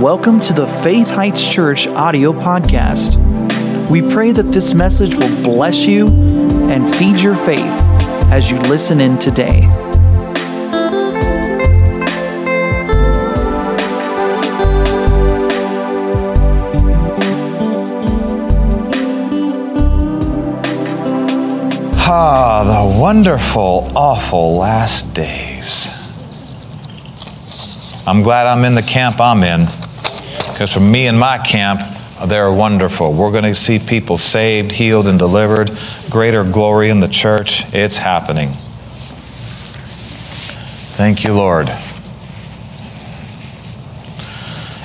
Welcome to the Faith Heights Church audio podcast. We pray that this message will bless you and feed your faith as you listen in today. Ah, the wonderful, awful last days. I'm glad I'm in the camp I'm in because for me and my camp, they're wonderful. We're going to see people saved, healed, and delivered. Greater glory in the church. It's happening. Thank you, Lord.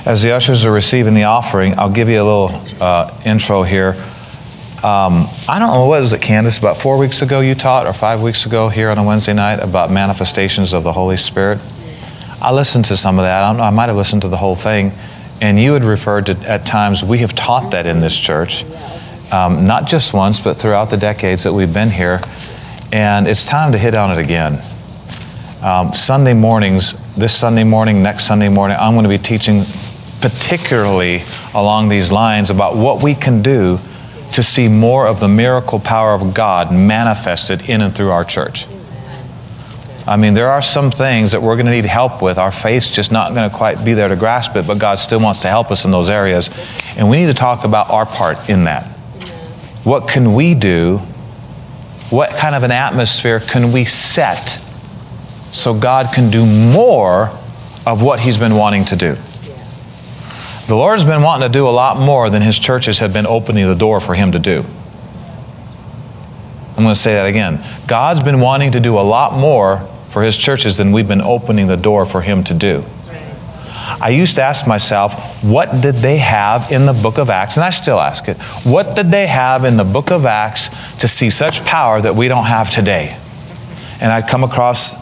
As the ushers are receiving the offering, I'll give you a little uh, intro here. Um, I don't know, what was it, Candace? About four weeks ago, you taught, or five weeks ago here on a Wednesday night, about manifestations of the Holy Spirit. I listened to some of that. I, I might have listened to the whole thing. And you had referred to, at times, we have taught that in this church, um, not just once, but throughout the decades that we've been here. And it's time to hit on it again. Um, Sunday mornings, this Sunday morning, next Sunday morning, I'm going to be teaching particularly along these lines about what we can do to see more of the miracle power of God manifested in and through our church. I mean, there are some things that we're going to need help with. Our faith's just not going to quite be there to grasp it, but God still wants to help us in those areas. And we need to talk about our part in that. What can we do? What kind of an atmosphere can we set so God can do more of what He's been wanting to do? The Lord's been wanting to do a lot more than His churches have been opening the door for Him to do. I'm going to say that again. God's been wanting to do a lot more for His churches than we've been opening the door for Him to do. I used to ask myself, what did they have in the book of Acts? And I still ask it. What did they have in the book of Acts to see such power that we don't have today? And I'd come across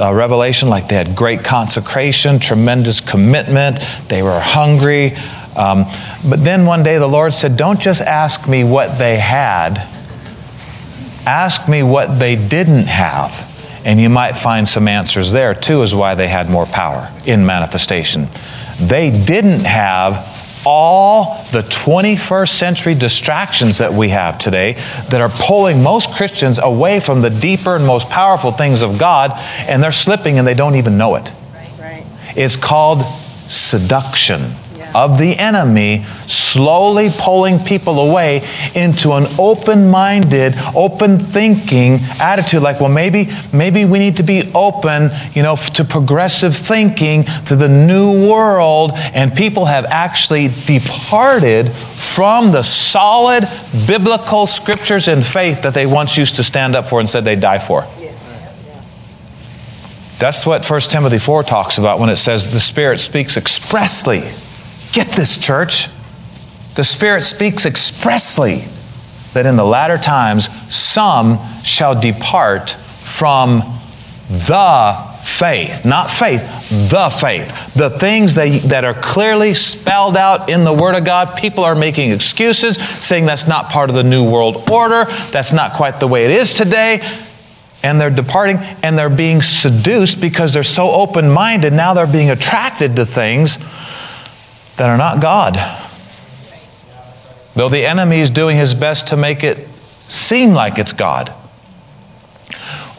a revelation like they had great consecration, tremendous commitment, they were hungry. Um, but then one day the Lord said, Don't just ask me what they had, ask me what they didn't have. And you might find some answers there too, is why they had more power in manifestation. They didn't have all the 21st century distractions that we have today that are pulling most Christians away from the deeper and most powerful things of God, and they're slipping and they don't even know it. Right, right. It's called seduction of the enemy slowly pulling people away into an open-minded open thinking attitude. Like well maybe maybe we need to be open you know to progressive thinking to the new world. And people have actually departed from the solid biblical scriptures and faith that they once used to stand up for and said they'd die for. That's what 1 Timothy 4 talks about when it says the Spirit speaks expressly Get this, church. The Spirit speaks expressly that in the latter times some shall depart from the faith. Not faith, the faith. The things that, that are clearly spelled out in the Word of God. People are making excuses, saying that's not part of the New World Order, that's not quite the way it is today. And they're departing and they're being seduced because they're so open minded. Now they're being attracted to things that are not God. Though the enemy is doing his best to make it seem like it's God.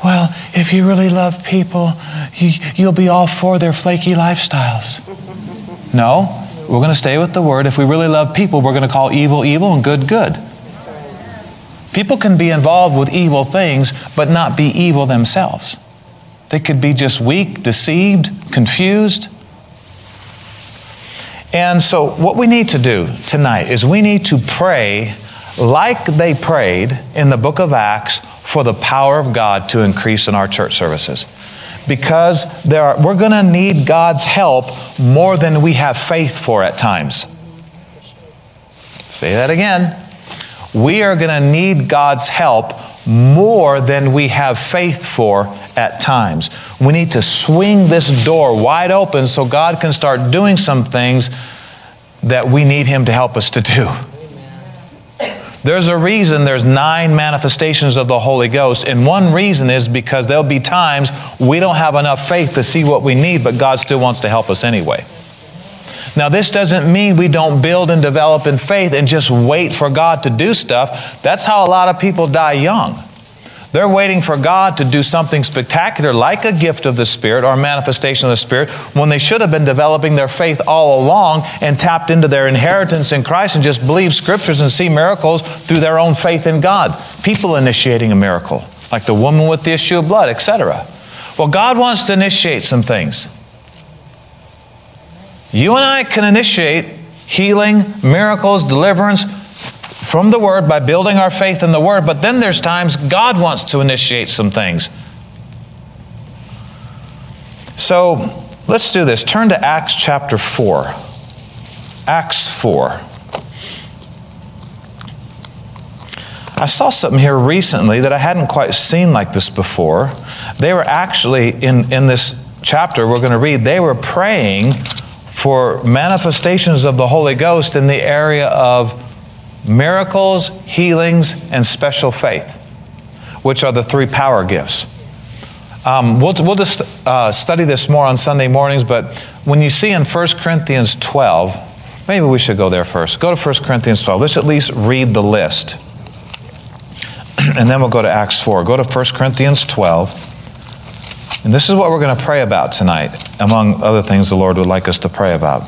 Well, if you really love people, you, will be all for their flaky lifestyles. No, we're going to stay with the word. If we really love people, we're going to call evil evil and good good. People can be involved with evil things, but not be evil themselves. They could be just weak, deceived, confused. And so, what we need to do tonight is we need to pray like they prayed in the book of Acts for the power of God to increase in our church services. Because there are, we're going to need God's help more than we have faith for at times. Say that again. We are going to need God's help more than we have faith for at times. We need to swing this door wide open so God can start doing some things that we need Him to help us to do. There's a reason there's nine manifestations of the Holy Ghost, and one reason is because there'll be times we don't have enough faith to see what we need, but God still wants to help us anyway. Now, this doesn't mean we don't build and develop in faith and just wait for God to do stuff. That's how a lot of people die young. They're waiting for God to do something spectacular, like a gift of the Spirit or a manifestation of the Spirit, when they should have been developing their faith all along and tapped into their inheritance in Christ and just believe scriptures and see miracles through their own faith in God. People initiating a miracle, like the woman with the issue of blood, etc. Well, God wants to initiate some things. You and I can initiate healing, miracles, deliverance from the Word by building our faith in the Word, but then there's times God wants to initiate some things. So let's do this. Turn to Acts chapter 4. Acts 4. I saw something here recently that I hadn't quite seen like this before. They were actually, in, in this chapter we're going to read, they were praying for manifestations of the Holy Ghost in the area of miracles, healings, and special faith, which are the three power gifts. Um, we'll, we'll just uh, study this more on Sunday mornings, but when you see in 1 Corinthians 12, maybe we should go there first. Go to 1 Corinthians 12. Let's at least read the list. and then we'll go to Acts 4. Go to 1 Corinthians 12. And this is what we're going to pray about tonight, among other things the Lord would like us to pray about.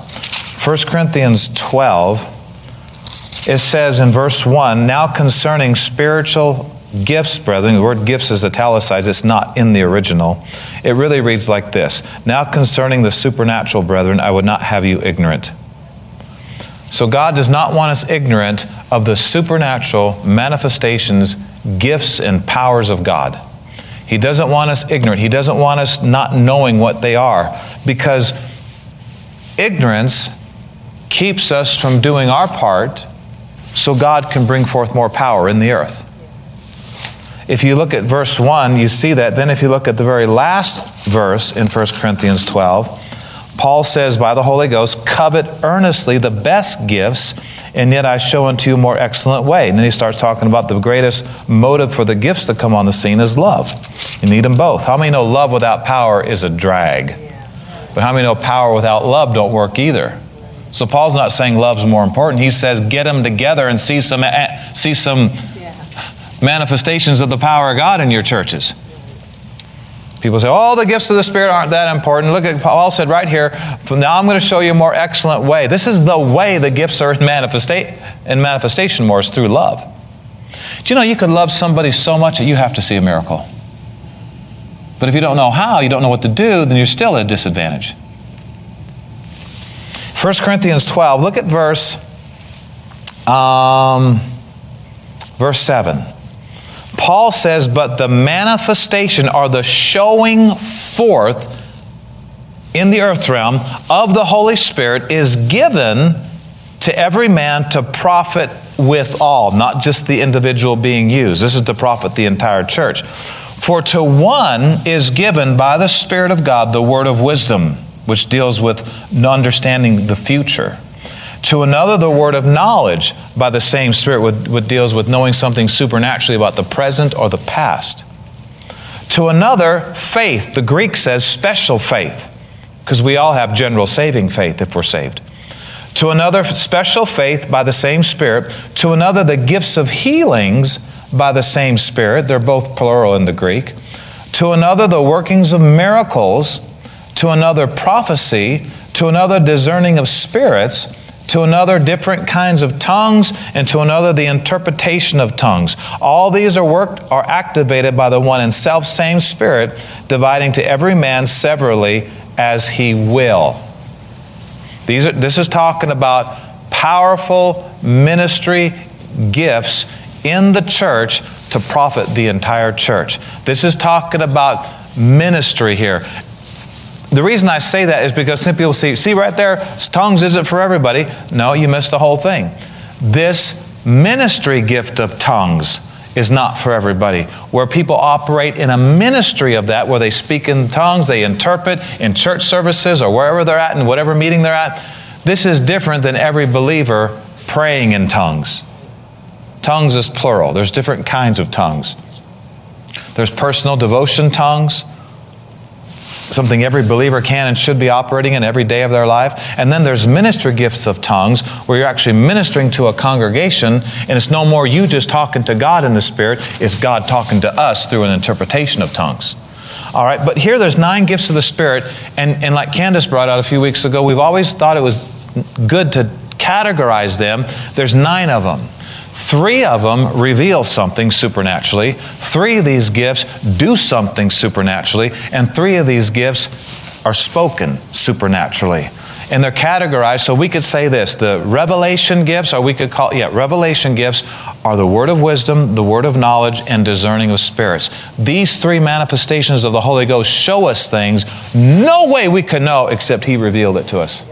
1 Corinthians 12, it says in verse 1 Now concerning spiritual gifts, brethren, the word gifts is italicized, it's not in the original. It really reads like this Now concerning the supernatural, brethren, I would not have you ignorant. So God does not want us ignorant of the supernatural manifestations, gifts, and powers of God. He doesn't want us ignorant. He doesn't want us not knowing what they are because ignorance keeps us from doing our part so God can bring forth more power in the earth. If you look at verse 1, you see that. Then, if you look at the very last verse in 1 Corinthians 12, Paul says, by the Holy Ghost, covet earnestly the best gifts, and yet I show unto you a more excellent way. And then he starts talking about the greatest motive for the gifts to come on the scene is love. You need them both. How many know love without power is a drag? But how many know power without love don't work either? So Paul's not saying love's more important. He says get them together and see some, eh, see some manifestations of the power of God in your churches. People say, oh, the gifts of the Spirit aren't that important. Look at Paul said right here, now I'm going to show you a more excellent way. This is the way the gifts are in, manifesta- in manifestation more is through love. Do you know you could love somebody so much that you have to see a miracle? But if you don't know how, you don't know what to do, then you're still at a disadvantage. 1 Corinthians 12, look at verse, um, verse 7. Paul says, but the manifestation or the showing forth in the earth realm of the Holy Spirit is given to every man to profit with all, not just the individual being used. This is to profit the entire church. For to one is given by the Spirit of God the word of wisdom, which deals with understanding the future. To another, the word of knowledge by the same Spirit, what, deals with knowing something supernaturally about the present or the past. To another, faith. The Greek says special faith, because we all have general saving faith if we're saved. To another, special faith by the same Spirit. To another, the gifts of healings by the same Spirit. They're both plural in the Greek. To another, the workings of miracles. To another, prophecy. To another, discerning of spirits to another different kinds of tongues, and to another the interpretation of tongues. All these are worked are activated by the one and self same Spirit, dividing to every man severally as he will. These are, this is talking about powerful ministry gifts in the church to profit the entire church. This is talking about ministry here the reason I say that is because some people see, see right there, tongues isn't for everybody. No, you missed the whole thing. This ministry gift of tongues is not for everybody. Where people operate in a ministry of that, where they speak in tongues, they interpret in church services or wherever they're at, in whatever meeting they're at, this is different than every believer praying in tongues. Tongues is plural, there's different kinds of tongues. There's personal devotion tongues, something every believer can and should be operating in every day of their life. And then there's ministry gifts of tongues, where you're actually ministering to a congregation, and it's no more you just talking to God in the Spirit, it's God talking to us through an interpretation of tongues. All right, but here there's nine gifts of the Spirit, and, and like Candace brought out a few weeks ago, we've always thought it was good to categorize them. There's nine of them. Three of them reveal something supernaturally. Three of these gifts do something supernaturally. And three of these gifts are spoken supernaturally. And they're categorized, so we could say this the revelation gifts, or we could call, yeah, revelation gifts are the word of wisdom, the word of knowledge, and discerning of spirits. These three manifestations of the Holy Ghost show us things no way we could know except He revealed it to us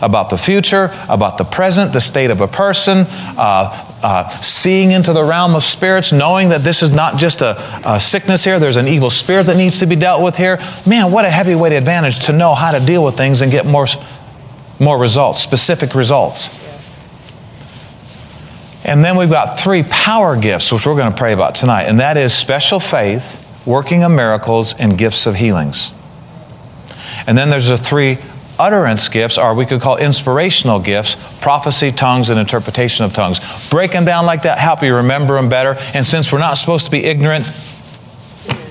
about the future, about the present, the state of a person, uh, uh, seeing into the realm of spirits, knowing that this is not just a, a, sickness here, there's an evil spirit that needs to be dealt with here. Man, what a heavyweight advantage to know how to deal with things and get more, more results, specific results. And then we've got three power gifts, which we're going to pray about tonight, and that is special faith, working of miracles, and gifts of healings. And then there's the three utterance gifts are we could call inspirational gifts prophecy tongues and interpretation of tongues. Break them down like that help you remember them better. And since we're not supposed to be ignorant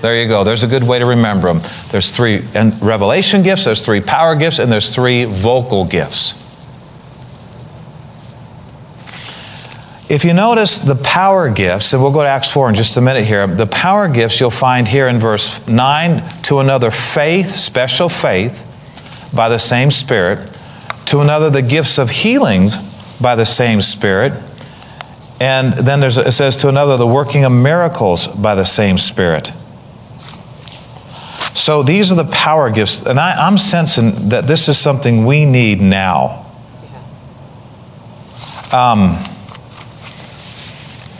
there you go. There's a good way to remember them there's three and revelation gifts there's three power gifts and there's three vocal gifts. If you notice the power gifts, and we'll go to Acts 4 in just a minute here, the power gifts you'll find here in verse 9 to another faith, special faith, by the same Spirit, to another the gifts of healings by the same Spirit, and then there's, it says to another the working of miracles by the same Spirit. So these are the power gifts, and I, I'm sensing that this is something we need now. Um,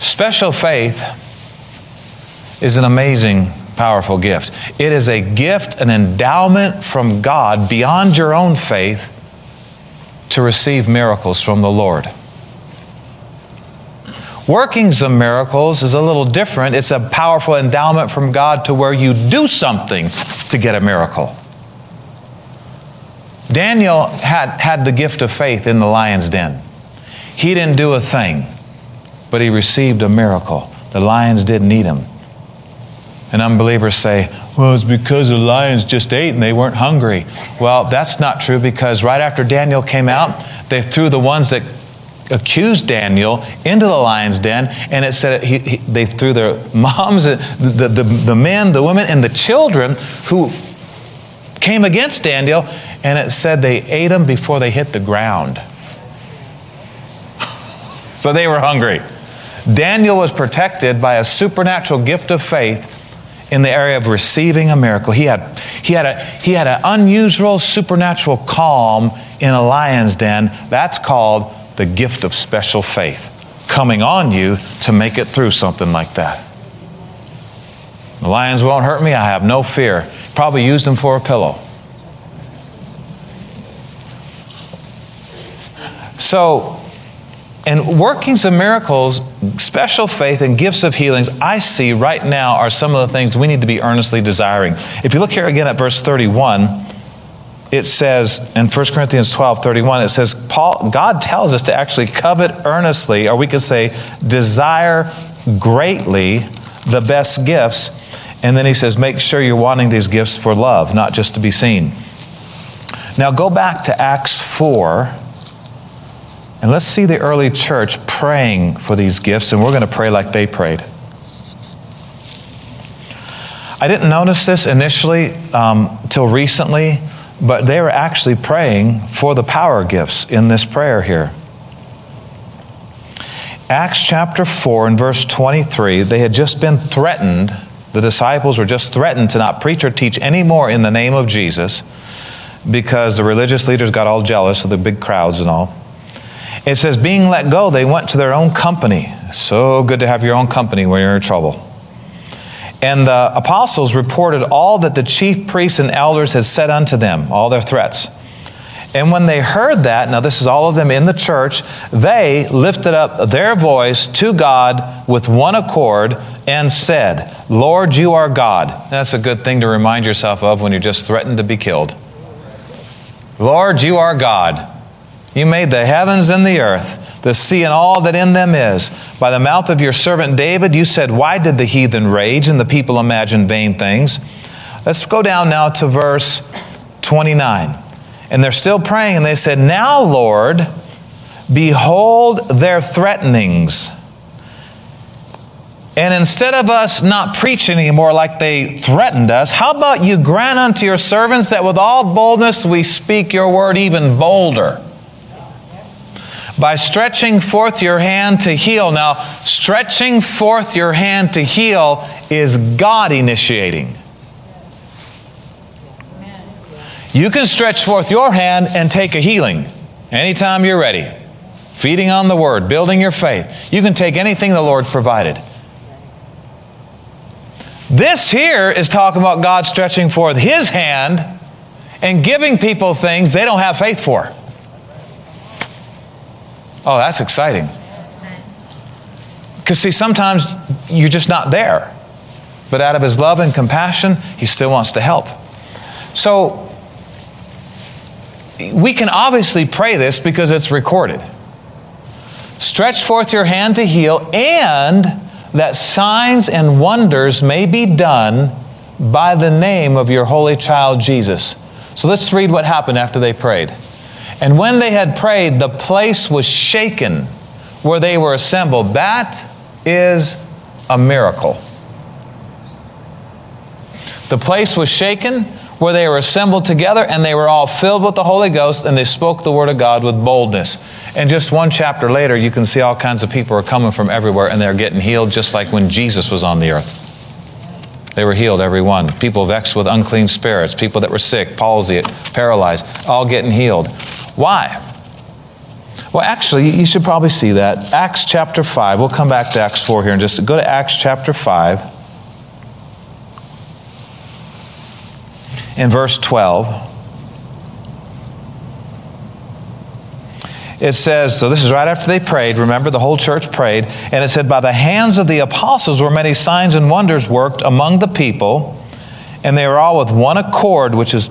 special faith is an amazing powerful gift. It is a gift, an endowment from God beyond your own faith to receive miracles from the Lord. Workings of miracles is a little different. It's a powerful endowment from God to where you do something to get a miracle. Daniel had, had the gift of faith in the lion's den. He didn't do a thing, but he received a miracle. The lions didn't eat him. And unbelievers say, well, it's because the lions just ate and they weren't hungry. Well, that's not true because right after Daniel came out, they threw the ones that accused Daniel into the lion's den, and it said he, he, they threw their moms, the, the, the, the men, the women, and the children who came against Daniel, and it said they ate them before they hit the ground. so they were hungry. Daniel was protected by a supernatural gift of faith in the area of receiving a miracle. He had, he had, a, he had an unusual supernatural calm in a lion's den. That's called the gift of special faith coming on you to make it through something like that. The lions won't hurt me. I have no fear. Probably used them for a pillow. So, and workings of miracles, special faith, and gifts of healings, I see right now are some of the things we need to be earnestly desiring. If you look here again at verse 31, it says in 1 Corinthians 12 31, it says, Paul, God tells us to actually covet earnestly, or we could say, desire greatly the best gifts. And then he says, make sure you're wanting these gifts for love, not just to be seen. Now go back to Acts 4 and let's see the early church praying for these gifts, and we're going to pray like they prayed. I didn't notice this initially um, till recently, but they were actually praying for the power gifts in this prayer here. Acts chapter 4 and verse 23, they had just been threatened. The disciples were just threatened to not preach or teach anymore in the name of Jesus because the religious leaders got all jealous of the big crowds and all. It says, being let go, they went to their own company. So good to have your own company when you're in trouble. And the apostles reported all that the chief priests and elders had said unto them, all their threats. And when they heard that, now this is all of them in the church, they lifted up their voice to God with one accord and said, Lord, you are God. That's a good thing to remind yourself of when you're just threatened to be killed. Lord, you are God. You made the heavens and the earth, the sea and all that in them is. By the mouth of your servant David, you said, Why did the heathen rage and the people imagine vain things? Let's go down now to verse 29. And they're still praying, and they said, Now, Lord, behold their threatenings. And instead of us not preaching anymore like they threatened us, how about you grant unto your servants that with all boldness we speak your word even bolder? By stretching forth your hand to heal. Now, stretching forth your hand to heal is God initiating. You can stretch forth your hand and take a healing anytime you're ready. Feeding on the word, building your faith. You can take anything the Lord provided. This here is talking about God stretching forth His hand and giving people things they don't have faith for. Oh, that's exciting. Because, see, sometimes you're just not there. But out of His love and compassion, He still wants to help. So, we can obviously pray this because it's recorded. Stretch forth your hand to heal, and that signs and wonders may be done by the name of your holy child Jesus. So let's read what happened after they prayed. And when they had prayed, the place was shaken where they were assembled. That is a miracle. The place was shaken where they were assembled together and they were all filled with the Holy Ghost and they spoke the Word of God with boldness. And just one chapter later, you can see all kinds of people are coming from everywhere and they're getting healed just like when Jesus was on the earth. They were healed, every one. People vexed with unclean spirits, people that were sick, palsy, paralyzed, all getting healed. Why? Well, actually, you should probably see that. Acts chapter 5. We'll come back to Acts 4 here and just go to Acts chapter 5. in verse 12. It says, so this is right after they prayed. Remember, the whole church prayed. And it said, By the hands of the apostles were many signs and wonders worked among the people, and they were all with one accord, which is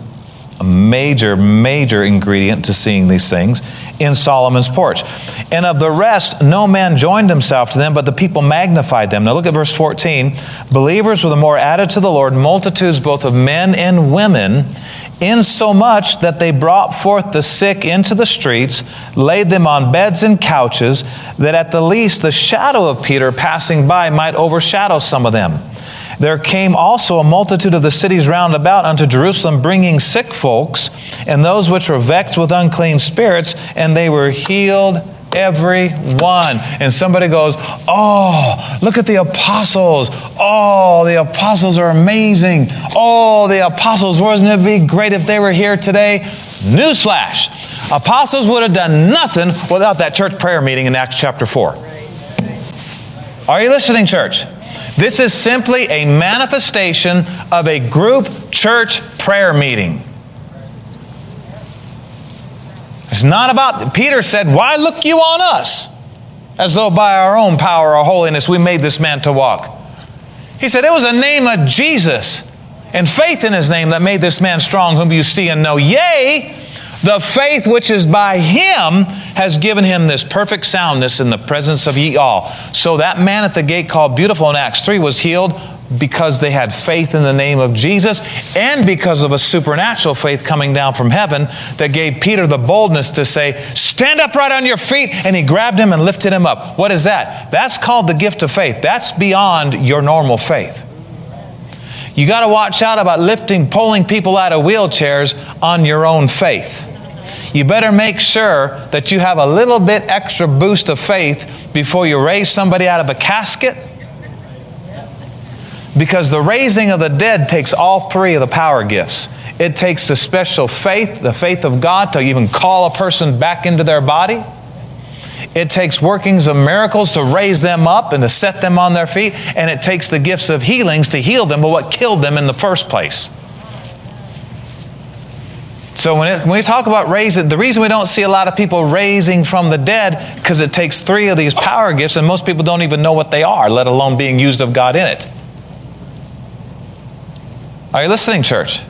a major, major ingredient to seeing these things in Solomon's porch. And of the rest, no man joined himself to them, but the people magnified them. Now look at verse 14. Believers were the more added to the Lord, multitudes both of men and women, insomuch that they brought forth the sick into the streets, laid them on beds and couches, that at the least the shadow of Peter passing by might overshadow some of them. There came also a multitude of the cities round about unto Jerusalem, bringing sick folks and those which were vexed with unclean spirits, and they were healed every one. And somebody goes, Oh, look at the apostles. Oh, the apostles are amazing. Oh, the apostles, wasn't it be great if they were here today? Newsflash. Apostles would have done nothing without that church prayer meeting in Acts chapter 4. Are you listening, church? This is simply a manifestation of a group church prayer meeting. It's not about, Peter said, Why look you on us? As though by our own power or holiness we made this man to walk. He said, It was the name of Jesus and faith in his name that made this man strong, whom you see and know. Yea, the faith which is by him has given him this perfect soundness in the presence of ye all. So that man at the gate called Beautiful in Acts 3 was healed because they had faith in the name of Jesus and because of a supernatural faith coming down from heaven that gave Peter the boldness to say, Stand up right on your feet. And he grabbed him and lifted him up. What is that? That's called the gift of faith. That's beyond your normal faith. You got to watch out about lifting, pulling people out of wheelchairs on your own faith you better make sure that you have a little bit extra boost of faith before you raise somebody out of a casket. Because the raising of the dead takes all three of the power gifts. It takes the special faith, the faith of God, to even call a person back into their body. It takes workings of miracles to raise them up and to set them on their feet. And it takes the gifts of healings to heal them, but what killed them in the first place. So when, it, when we talk about raising, the reason we don't see a lot of people raising from the dead, because it takes three of these power gifts, and most people don't even know what they are, let alone being used of God in it. Are you listening, church?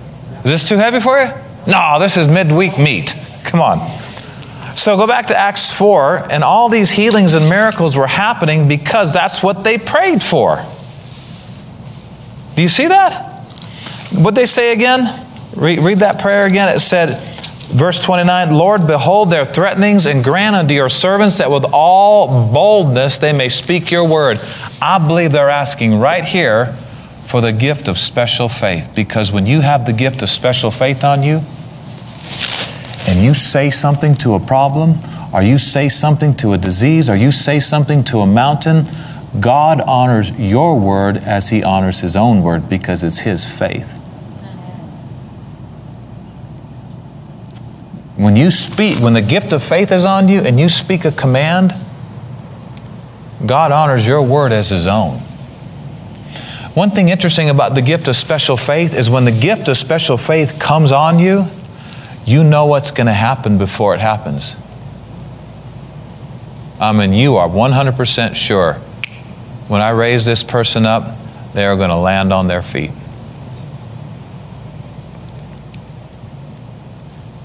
Is this too heavy for you? No, this is midweek meat. Come on. So go back to Acts 4, and all these healings and miracles were happening because that's what they prayed for. Do you see that? What they say again? Read, read that prayer again. It said, verse 29 Lord, behold their threatenings and grant unto your servants that with all boldness they may speak your word. I believe they're asking right here for the gift of special faith because when you have the gift of special faith on you and you say something to a problem, or you say something to a disease, or you say something to a mountain, God honors your word as He honors His own word because it's His faith. When you speak, when the gift of faith is on you and you speak a command, God honors your word as His own. One thing interesting about the gift of special faith is when the gift of special faith comes on you, you know what's going to happen before it happens. I mean, you are 100% sure when I raise this person up, they are going to land on their feet.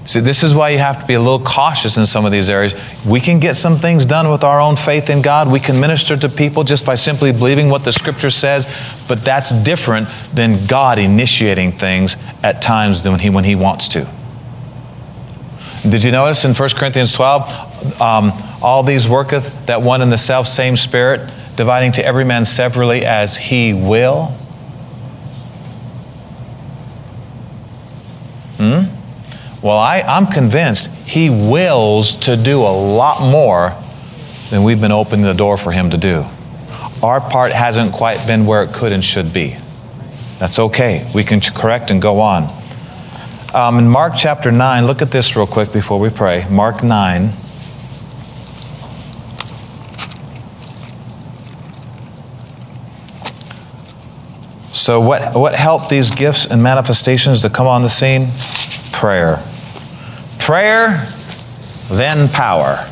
See, this is why you have to be a little cautious in some of these areas. We can get some things done with our own faith in God. We can minister to people just by simply believing what the scripture says, but that's different than God initiating things at times when he, when he wants to. Did you notice in 1 Corinthians 12, um, all these worketh that one in the self same spirit, dividing to every man severally as he will? Hmm? Well, I, I'm convinced He wills to do a lot more than we've been opening the door for Him to do. Our part hasn't quite been where it could and should be. That's okay. We can correct and go on. Um, in Mark chapter 9, look at this real quick before we pray. Mark 9. So, what, what helped these gifts and manifestations to come on the scene? Prayer. Prayer, then power.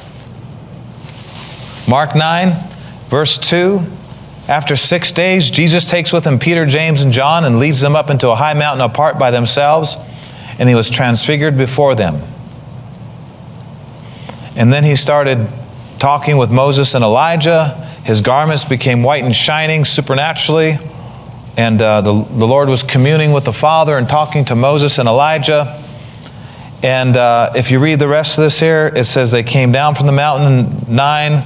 Mark 9, verse 2. After six days, Jesus takes with him Peter, James, and John and leads them up into a high mountain apart by themselves, and he was transfigured before them. And then he started talking with Moses and Elijah. His garments became white and shining supernaturally. And uh, the, the Lord was communing with the Father and talking to Moses and Elijah. And uh, if you read the rest of this here, it says they came down from the mountain in 9.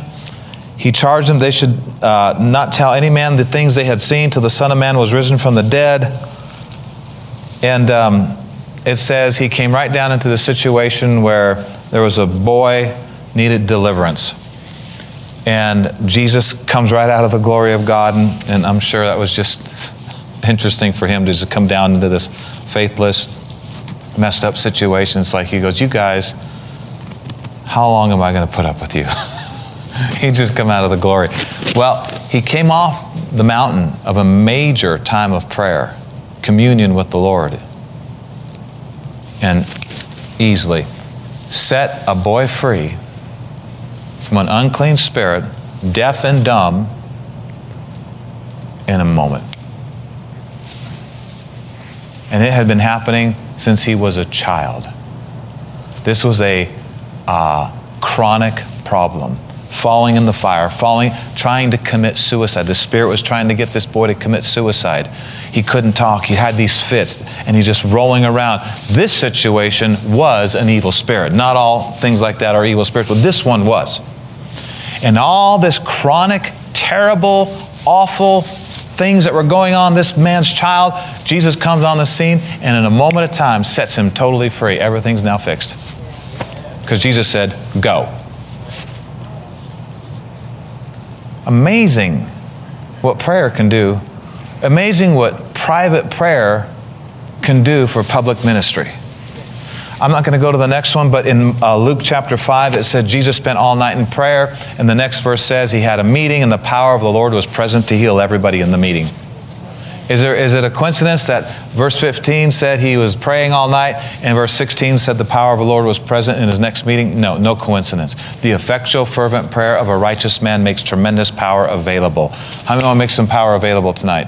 He charged them they should uh, not tell any man the things they had seen till the Son of Man was risen from the dead. And um, it says he came right down into the situation where there was a boy needed deliverance. And Jesus comes right out of the glory of God, and, and I'm sure that was just interesting for him to just come down into this faithless, messed up situations like he goes, You guys, how long am I going to put up with you? he just come out of the glory. Well, he came off the mountain of a major time of prayer, communion with the Lord, and easily set a boy free from an unclean spirit, deaf and dumb, in a moment. And it had been happening since he was a child. This was a uh, chronic problem. Falling in the fire, falling, trying to commit suicide. The spirit was trying to get this boy to commit suicide. He couldn't talk. He had these fits and he's just rolling around. This situation was an evil spirit. Not all things like that are evil spirits, but this one was. And all this chronic, terrible, awful things that were going on this man's child, Jesus comes on the scene and in a moment of time sets him totally free. Everything's now fixed. Because Jesus said, Go. Amazing what prayer can do. Amazing what private prayer can do for public ministry. I'm not going to go to the next one, but in uh, Luke chapter 5, it said Jesus spent all night in prayer. And the next verse says he had a meeting, and the power of the Lord was present to heal everybody in the meeting. Is, there, is it a coincidence that verse 15 said he was praying all night and verse 16 said the power of the Lord was present in his next meeting? No, no coincidence. The effectual, fervent prayer of a righteous man makes tremendous power available. How many want to make some power available tonight?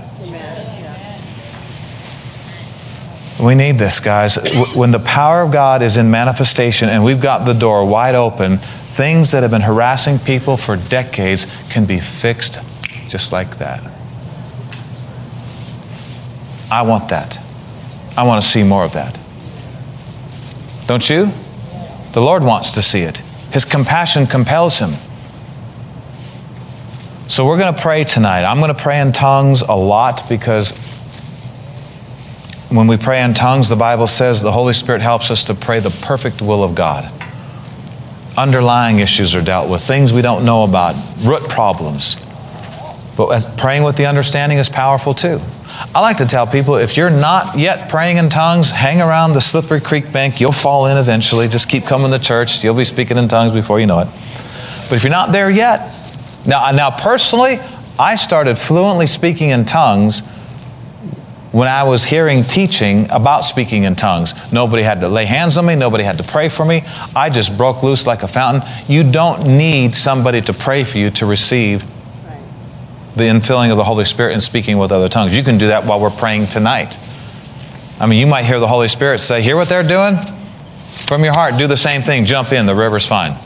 We need this, guys. When the power of God is in manifestation and we've got the door wide open, things that have been harassing people for decades can be fixed just like that. I want that. I want to see more of that. Don't you? The Lord wants to see it. His compassion compels him. So we're going to pray tonight. I'm going to pray in tongues a lot because when we pray in tongues, the Bible says the Holy Spirit helps us to pray the perfect will of God. Underlying issues are dealt with, things we don't know about, root problems. But praying with the understanding is powerful too. I like to tell people if you're not yet praying in tongues, hang around the slippery creek bank. You'll fall in eventually. Just keep coming to church. You'll be speaking in tongues before you know it. But if you're not there yet, now, now personally, I started fluently speaking in tongues when I was hearing teaching about speaking in tongues. Nobody had to lay hands on me, nobody had to pray for me. I just broke loose like a fountain. You don't need somebody to pray for you to receive the infilling of the Holy Spirit and speaking with other tongues. You can do that while we're praying tonight. I mean, you might hear the Holy Spirit say, Hear what they're doing? From your heart, do the same thing. Jump in, the river's fine.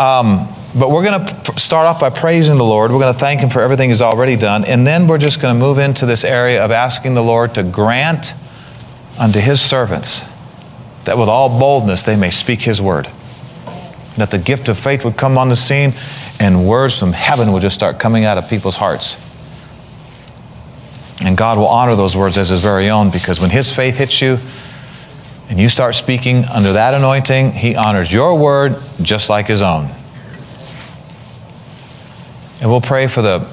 Um, but we're going to start off by praising the Lord. We're going to thank Him for everything He's already done. And then we're just going to move into this area of asking the Lord to grant unto His servants that with all boldness they may speak His word. That the gift of faith would come on the scene and words from heaven would just start coming out of people's hearts. And God will honor those words as His very own because when His faith hits you and you start speaking under that anointing, He honors your word just like His own. And we'll pray for the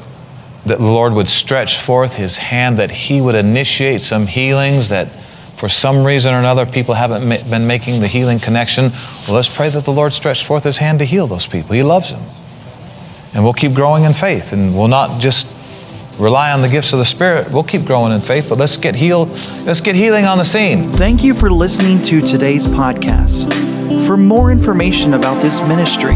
that the Lord would stretch forth his hand, that he would initiate some healings that for some reason or another people haven't ma- been making the healing connection. Well, let's pray that the Lord stretch forth his hand to heal those people. He loves them. And we'll keep growing in faith and we'll not just rely on the gifts of the Spirit. We'll keep growing in faith, but let's get healed. Let's get healing on the scene. Thank you for listening to today's podcast. For more information about this ministry,